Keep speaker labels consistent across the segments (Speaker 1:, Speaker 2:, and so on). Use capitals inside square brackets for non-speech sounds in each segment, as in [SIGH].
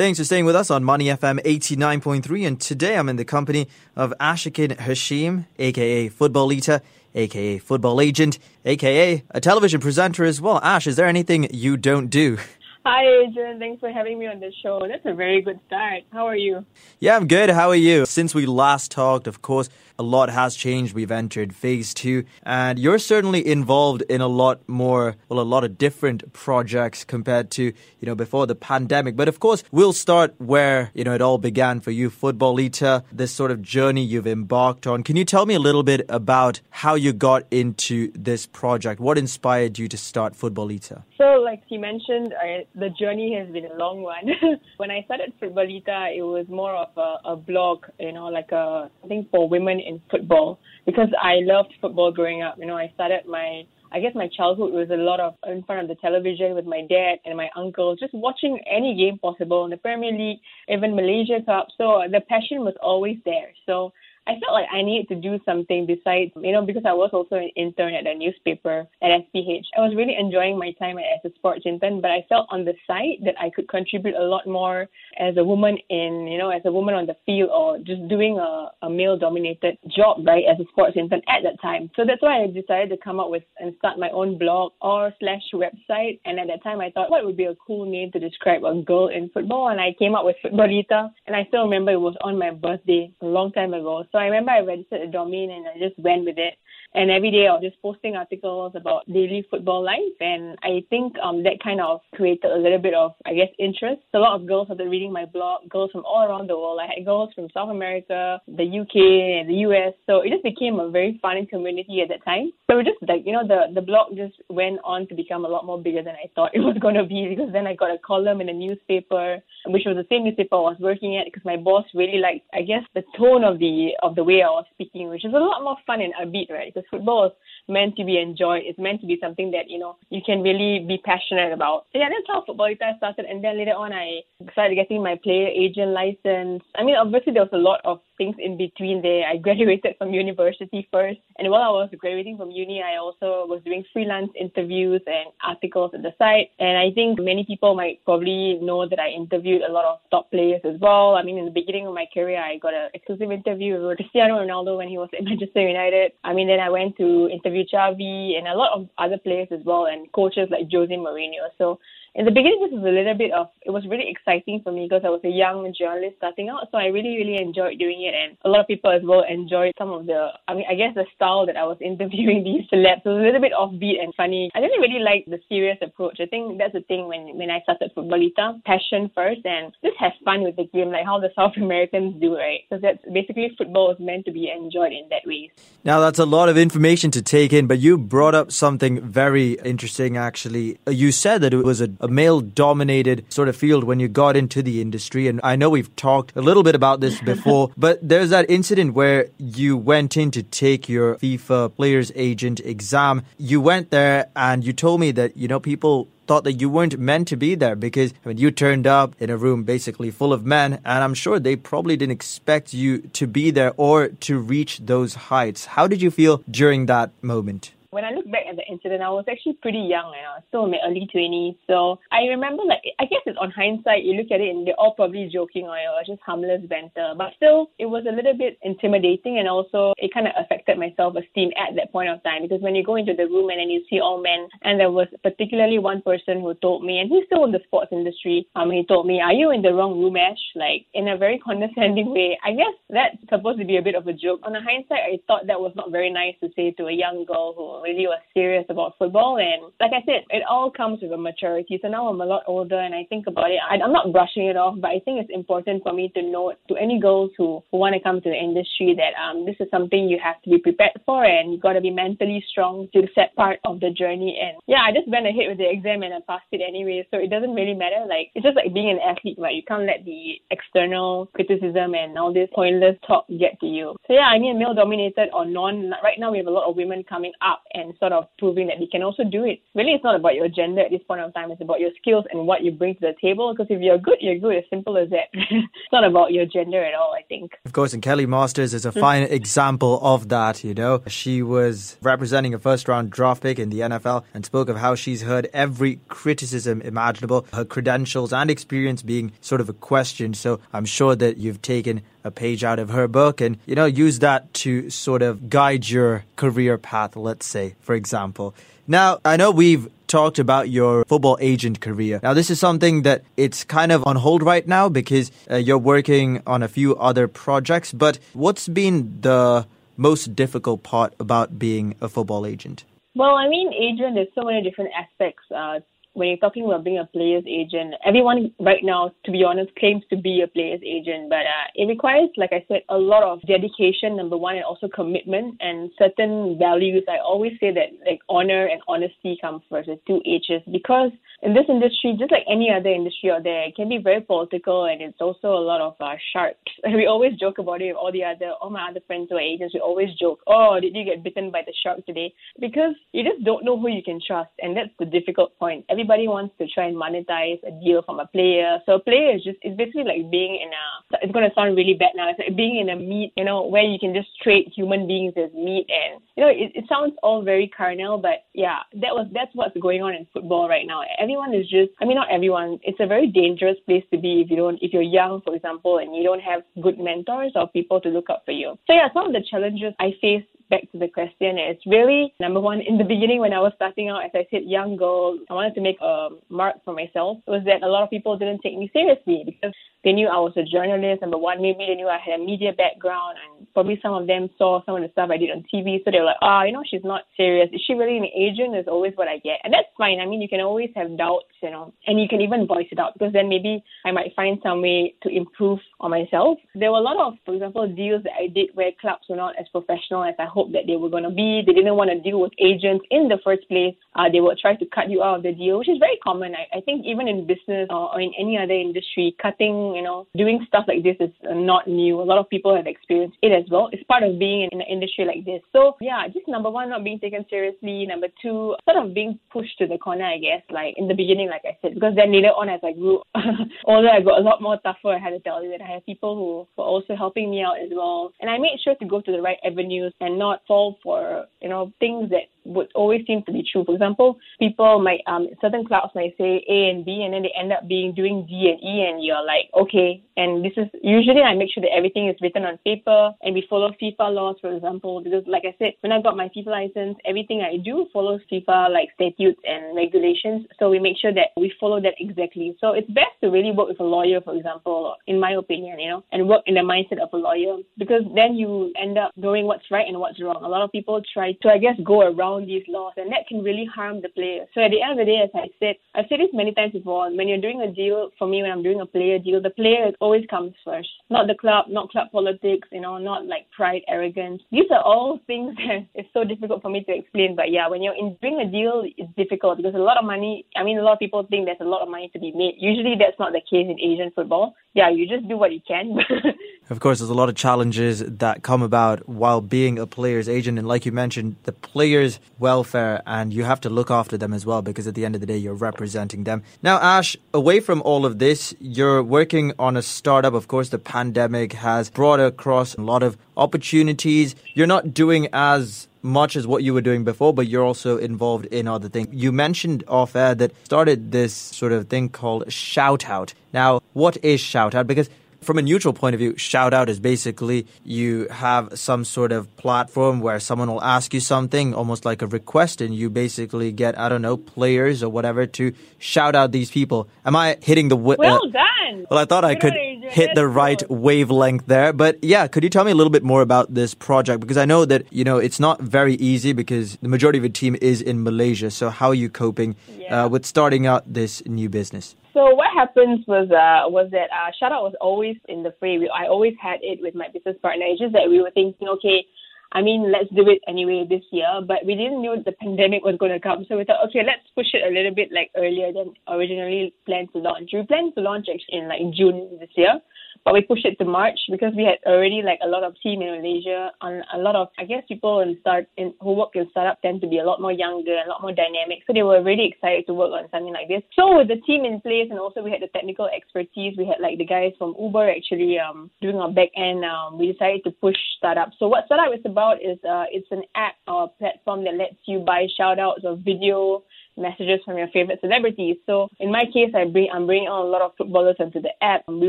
Speaker 1: Thanks for staying with us on Money FM 89.3. And today I'm in the company of Ashikin Hashim, aka Footballita, aka Football Agent, aka a television presenter as well. Ash, is there anything you don't do?
Speaker 2: Hi, Adrian. Thanks for having me on the show. That's a very good start. How are you?
Speaker 1: Yeah, I'm good. How are you? Since we last talked, of course, a lot has changed. We've entered phase two, and you're certainly involved in a lot more, well, a lot of different projects compared to, you know, before the pandemic. But of course, we'll start where, you know, it all began for you, Footballita, this sort of journey you've embarked on. Can you tell me a little bit about how you got into this project? What inspired you to start Footballita?
Speaker 2: So, like you mentioned, I, the journey has been a long one. [LAUGHS] when I started Football Eater, it was more of a, a blog, you know, like a, I think for women in football because I loved football growing up. You know, I started my I guess my childhood was a lot of in front of the television with my dad and my uncle, just watching any game possible in the Premier League, even Malaysia Cup. So the passion was always there. So I felt like I needed to do something besides, you know, because I was also an intern at a newspaper at SPH. I was really enjoying my time as a sports intern, but I felt on the side that I could contribute a lot more as a woman in, you know, as a woman on the field or just doing a, a male dominated job, right, as a sports intern at that time. So that's why I decided to come up with and start my own blog or slash website. And at that time, I thought what would be a cool name to describe a girl in football. And I came up with Footballita. And I still remember it was on my birthday a long time ago. So I remember I registered a domain and I just went with it. And every day I was just posting articles about daily football life. And I think um, that kind of created a little bit of, I guess, interest. So a lot of girls started reading my blog, girls from all around the world. I had girls from South America, the UK, and the US. So it just became a very fun community at that time. So it just like, you know, the, the blog just went on to become a lot more bigger than I thought [LAUGHS] it was going to be because then I got a column in a newspaper, which was the same newspaper I was working at because my boss really liked, I guess, the tone of the of the way I was speaking, which is a lot more fun and upbeat, right? Football is meant to be enjoyed. It's meant to be something that, you know, you can really be passionate about. So yeah, that's how football started. And then later on, I started getting my player agent license. I mean, obviously, there was a lot of things in between there. I [LAUGHS] graduated from university first. And while I was graduating from uni, I also was doing freelance interviews and articles at the site. And I think many people might probably know that I interviewed a lot of top players as well. I mean, in the beginning of my career, I got an exclusive interview with Cristiano Ronaldo when he was at [LAUGHS] Manchester United. I mean, then I went to interview Xavi and a lot of other players as well and coaches like Jose Mourinho. So in the beginning, this was a little bit of, it was really exciting for me because I was a young journalist starting out. So I really, really enjoyed doing it. And a lot of people as well enjoyed some of the, I mean, I guess the style that I was [LAUGHS] interviewing these celebs. Was a little bit offbeat and funny. I didn't really like the serious approach. I think that's the thing when, when I started Footballita, passion first and just have fun with the game, like how the South Americans do, right? Because that's basically football is meant to be enjoyed in that way.
Speaker 1: Now, that's a lot of information to take in, but you brought up something very interesting, actually. You said that it was a a male dominated sort of field when you got into the industry. And I know we've talked a little bit about this [LAUGHS] before, but there's that incident where you went in to take your FIFA players agent exam. You went there and you told me that, you know, people thought that you weren't meant to be there because I mean, you turned up in a room basically full of men, and I'm sure they probably didn't expect you to be there or to reach those heights. How did you feel during that moment?
Speaker 2: When I look back at the incident, I was actually pretty young and I was still in my early 20s. So I remember, like, I guess it's on hindsight, you look at it and they're all probably joking or it was just harmless banter. But still, it was a little bit intimidating and also it kind of affected my self esteem at that point of time because when you go into the room and then you see all men, and there was particularly one person who told me, and he's still in the sports industry, um, he told me, Are you in the wrong room, Ash? Like, in a very [LAUGHS] condescending way. I guess that's supposed to be a bit of a joke. On the hindsight, I thought that was not very nice to say to a young girl who really was serious about football. And like I said, it all comes with a maturity. So now I'm a lot older and I think about it. I, I'm not brushing it off, but I think it's important for me to note to any girls who, who want to come to the industry that um, this is something you have to be prepared for and you got to be mentally strong to accept part of the journey. And yeah, I just went ahead with the exam and I passed it anyway. So it doesn't really matter. Like, it's just like being an athlete, right? You can't let the external criticism and all this pointless talk get to you. So yeah, I mean, male dominated or non, right now we have a lot of women coming up and sort of proving that they can also do it. Really, it's not about your gender at this point of time. It's about your skills and what you bring to the table. Because if you're good, you're good. As simple as that. [LAUGHS] it's not about your gender at all, I think.
Speaker 1: Of course, and Kelli Masters is a fine mm-hmm. example of that, you know. She was representing a first round draft pick in the NFL and spoke of how she's heard every criticism imaginable, her credentials and experience being sort of a question. So I'm sure that you've taken a page out of her book and, you know, use that to sort of guide your career path, let's say, for example. Now, I know we've talked about your football agent career. Now, this is something that it's kind of on hold right now because uh, you're working on a few other projects. But what's been the most difficult part about being a football agent?
Speaker 2: Well, I mean, agent, there's so many different aspects uh, when you're talking about being a player's agent, everyone right now, to be honest, claims to be a player's agent, but uh, it requires, like I said, a lot of dedication, number one, and also commitment and certain values. I always say that like honor and honesty come first, the two H's, because in this industry, just like any other industry out there, it can be very political and it's also a lot of uh, sharks. [LAUGHS] We always joke about it with all the other, all my other friends who are agents, we always joke, oh, did you get bitten by the shark today? Because you just don't know who you can trust, and that's the difficult point. Everybody wants to try and monetize a deal from a player. So a player is just, it's basically like being in a, it's going to sound really bad now, it's like being in a meat, you know, where you can just trade human beings as meat. And, you know, it, it sounds all very carnal, but yeah, that was, that's what's going on in football right now everyone is just I mean not everyone. It's a very dangerous place to be if you don't if you're young, for example, and you don't have good mentors or people to look up for you. So yeah, some of the challenges I face back to the question. Is really number one in the beginning when I was starting out as I said young girl I wanted to make a mark for myself was that a lot of people didn't take me seriously because they knew I was a journalist and number one maybe they knew I had a media background and probably some of them saw some of the stuff I did on TV so they were like oh, you know she's not serious is she really an agent is always what I get and that's fine I mean you can always have doubts you know and you can even voice it out because then maybe I might find some way to improve on myself there were a lot of for example deals that I did where clubs were not as professional as I hoped that they were going to be. They didn't want to deal with agents in the first place. Uh, they would try to cut you out of the deal, which is very common. I, I think even in business or, or in any other industry, cutting, you know, doing stuff like this is not new. A lot of people have experienced it as well. It's part of being in, an industry like this. So yeah, just number one, not being taken seriously. Number two, sort of being pushed to the corner, I guess. Like in the beginning, like I said, because then later on as I grew [LAUGHS] older, I got a lot more tougher. I had to tell you that I had people who were also helping me out as well, and I made sure to go to the right avenues and not fall for you know things that would always seem to be true. For example, people might um certain clouds might say A and B and then they end up being doing D and E and you're like, okay. And this is usually I make sure that everything is written on paper and we follow FIFA laws, for example, because like I said, when I got my FIFA license, everything I do follows FIFA like statutes and regulations. So we make sure that we follow that exactly. So it's best to really work with a lawyer, for example, in my opinion, you know, and work in the mindset of a lawyer because then you end up knowing what's right and what's wrong. A lot of people try to I guess go around these laws, and that can really harm the player. So at the end of the day, as I said, I've said this many times before. When you're doing a deal, for me, when I'm doing a player deal, the player always comes first, not the club, not club politics, you know, not like pride, arrogance. These are all things [LAUGHS] that it's so difficult for me to explain. But yeah, when you're in doing a deal, it's difficult because a lot of money. I mean, a lot of people think there's a lot of money to be made. Usually, that's not the case in Asian football. Yeah, you just do what you can. [LAUGHS]
Speaker 1: of course, there's a lot of challenges that come about while being a player's agent, and like you mentioned, the players welfare and you have to look after them as well because at the end of the day you're representing them. Now Ash, away from all of this, you're working on a startup. Of course, the pandemic has brought across a lot of opportunities. You're not doing as much as what you were doing before, but you're also involved in other things. You mentioned off air that started this sort of thing called Shout Out. Now, what is Shout Out? Because from a neutral point of view, shout out is basically you have some sort of platform where someone will ask you something, almost like a request, and you basically get, I don't know, players or whatever to shout out these people. Am I hitting the.
Speaker 2: W- well uh, done.
Speaker 1: Well, I thought I could hit the right wavelength there. But yeah, could you tell me a little bit more about this project? Because I know that, you know, it's not very easy because the majority of your team is in Malaysia. So how are you coping yeah. uh, with starting out this new business?
Speaker 2: So what happens was uh, was that uh, shout out was always in the fray. I always had it with my business partner. It's just that we were thinking, okay, I mean, let's do it anyway this year. But we didn't know the pandemic was going to come, so we thought, okay, let's push it a little bit like earlier than originally planned to launch. We planned to launch in like June this year, but we pushed it to March because we had already like a lot of team in Malaysia. On a lot of, I guess, people in start in who work in startup tend to be a lot more younger, and a lot more dynamic. So they were really excited to work on something like this. So with the team in place, and also we had the technical expertise, we had like the guys from Uber actually um, doing our back end. Um, we decided to push startup. So what startup is about is uh, it's an app or platform that lets you buy shout outs or video messages from your favorite celebrities. So in my case, I bring I'm bringing on a lot of footballers onto the app. We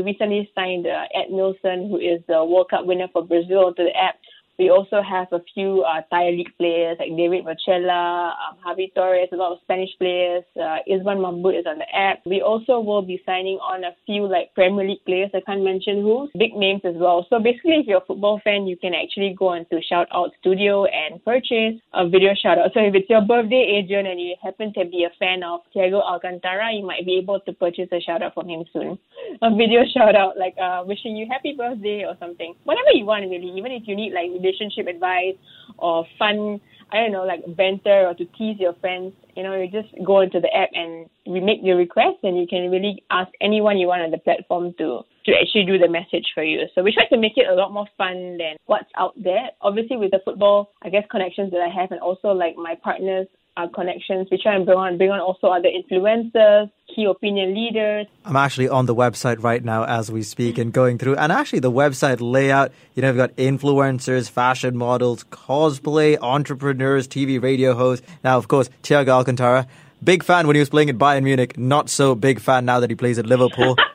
Speaker 2: recently signed uh, Edmilson, who is the World Cup winner for Brazil, onto the app. We also have a few uh, Thai league players like David Rochela, um, Javi Torres, a lot of Spanish players. Uh, Izwan Mahbud is on the app. We also will be signing on a few like Premier League players. I can't mention who, big names as well. So basically, if you're a football fan, you can actually go into Shout Out Studio and purchase a video shout out. So if it's your birthday, Adrian, and you happen to be a fan of Thiago Alcantara, you might be able to purchase a shout out from him soon. [LAUGHS] A video shout out like uh, wishing you happy birthday or something. Whatever you want, really. Even if you need like relationship advice or fun, I don't know, like banter or to tease your friends, you know, you just go into the app and we make your request and you can really ask anyone you want on the platform to to actually do the message for you. So we try to make it a lot more fun than what's out there. Obviously with the football, I guess connections that I have and also like my partners uh, connections. We try and bring on bring on also other influencers, key opinion leaders.
Speaker 1: I'm actually on the website right now as we speak and going through. And actually, the website layout, you know, we've got influencers, fashion models, cosplay, entrepreneurs, TV, radio hosts. Now, of course, Thiago Alcantara. Big fan when he was playing at Bayern Munich. Not so big fan now that he plays at Liverpool. [LAUGHS]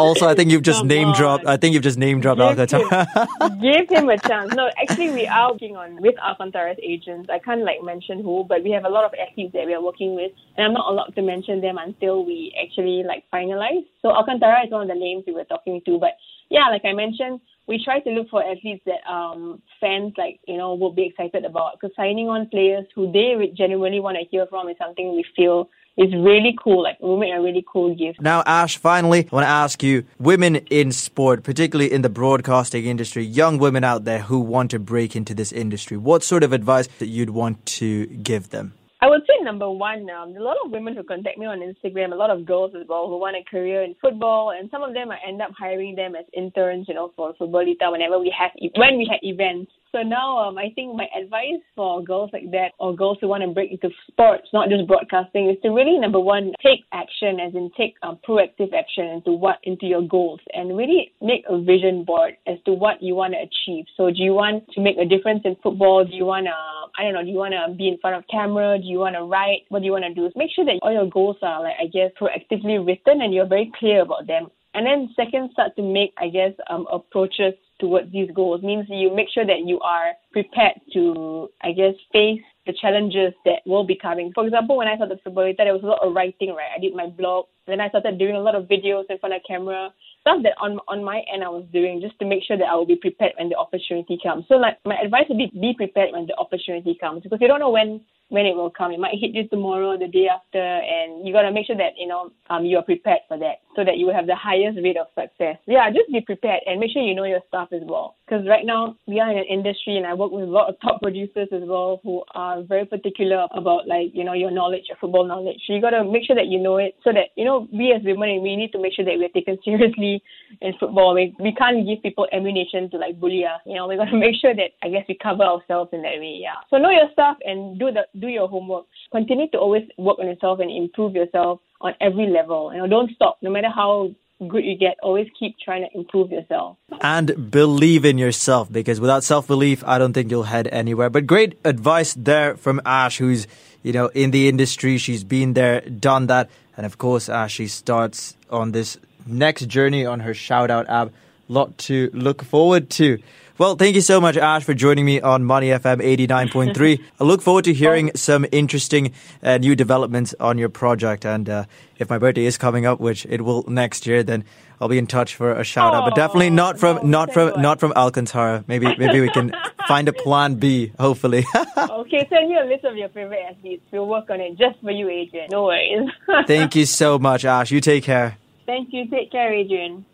Speaker 1: also, I think you've just
Speaker 2: Come
Speaker 1: name dropped. I think you've just name dropped
Speaker 2: Give
Speaker 1: Alcantara.
Speaker 2: him, [LAUGHS] give him a chance. No, actually, we are working on with Alcantara's agents. I can't like mention who, but we have a lot of athletes that we are working with, and I'm not allowed to mention them until we actually like finalize. So Alcantara is one of the names we were talking to, but yeah, like I mentioned, we try to look for athletes that um fans like you know will be excited about because signing on players who they genuinely want to hear from is something we feel is really cool. Like we make a really cool gift.
Speaker 1: Now, Ash, finally, I want to ask you women in sport, particularly in the broadcasting industry, young women out there who want to break into this industry, what sort of advice that you'd want to give them?
Speaker 2: I would say number one, um, a lot of women who contact me on Instagram, a lot of girls as well who want a career in football, and some of them I end up hiring them as interns, you know, for Footballita whenever we have e- when we had events. So now, um, I think my advice for girls like that or girls who want to break into sports, not just broadcasting, is to really number one take action, as in take um, proactive action into what into your goals, and really make a vision board as to what you want to achieve. So, do you want to make a difference in football? Do you want to, I don't know, do you want to be in front of camera? Do you want to write? What do you want to do? Make sure that all your goals are, like I guess, proactively written and you're very clear about them. And then second, start to make, I guess, um, approaches towards these goals means you make sure that you are prepared to, I guess, face the challenges that will be coming. For example, when I started Footballita, there was a lot of writing, right? I did my blog. Then I started doing a lot of videos in front of camera. Stuff that on on my end I was doing just to make sure that I will be prepared when the opportunity comes. So like my advice would be be prepared when the opportunity comes because you don't know when when it will come. It might hit you tomorrow, the day after, and you gotta make sure that you know um you are prepared for that, so that you will have the highest rate of success. Yeah, just be prepared and make sure you know your stuff as well. Because right now we are in an industry, and I work with a lot of top producers as well who are very particular about like you know your knowledge, your football knowledge. So you gotta make sure that you know it, so that you know we as women we need to make sure that we're taken [LAUGHS] seriously in football. We we can't give people ammunition to like bully us. You know, we gotta [LAUGHS] make sure that I guess we cover ourselves in that way. Yeah. So know your stuff and do the do your homework. Continue to always work on yourself and improve yourself on every level. You know, don't stop. No matter how good you get, always keep trying to improve yourself.
Speaker 1: and believe in yourself because without self belief, I don't think you'll head anywhere. But great advice there from Ash, who's you know in the industry. She's been there, done that, and of course, Ash she starts on this next journey on her shout out app. Lot to look forward to. Well, thank you so much, Ash, for joining me on Money FM 89.3. I look forward to hearing some interesting uh, new developments on your project. And uh, if my birthday is coming up, which it will next year, then I'll be in touch for a shout out. But definitely not from
Speaker 2: no,
Speaker 1: not from
Speaker 2: what.
Speaker 1: not from Alcantara. Maybe maybe we can find a plan B. Hopefully. [LAUGHS]
Speaker 2: Okay, send me a list of your favorite athletes. We'll work on it just for you, Adrian. No worries. [LAUGHS]
Speaker 1: thank you so much, Ash. You take care.
Speaker 2: Thank you. Take care, Adrian.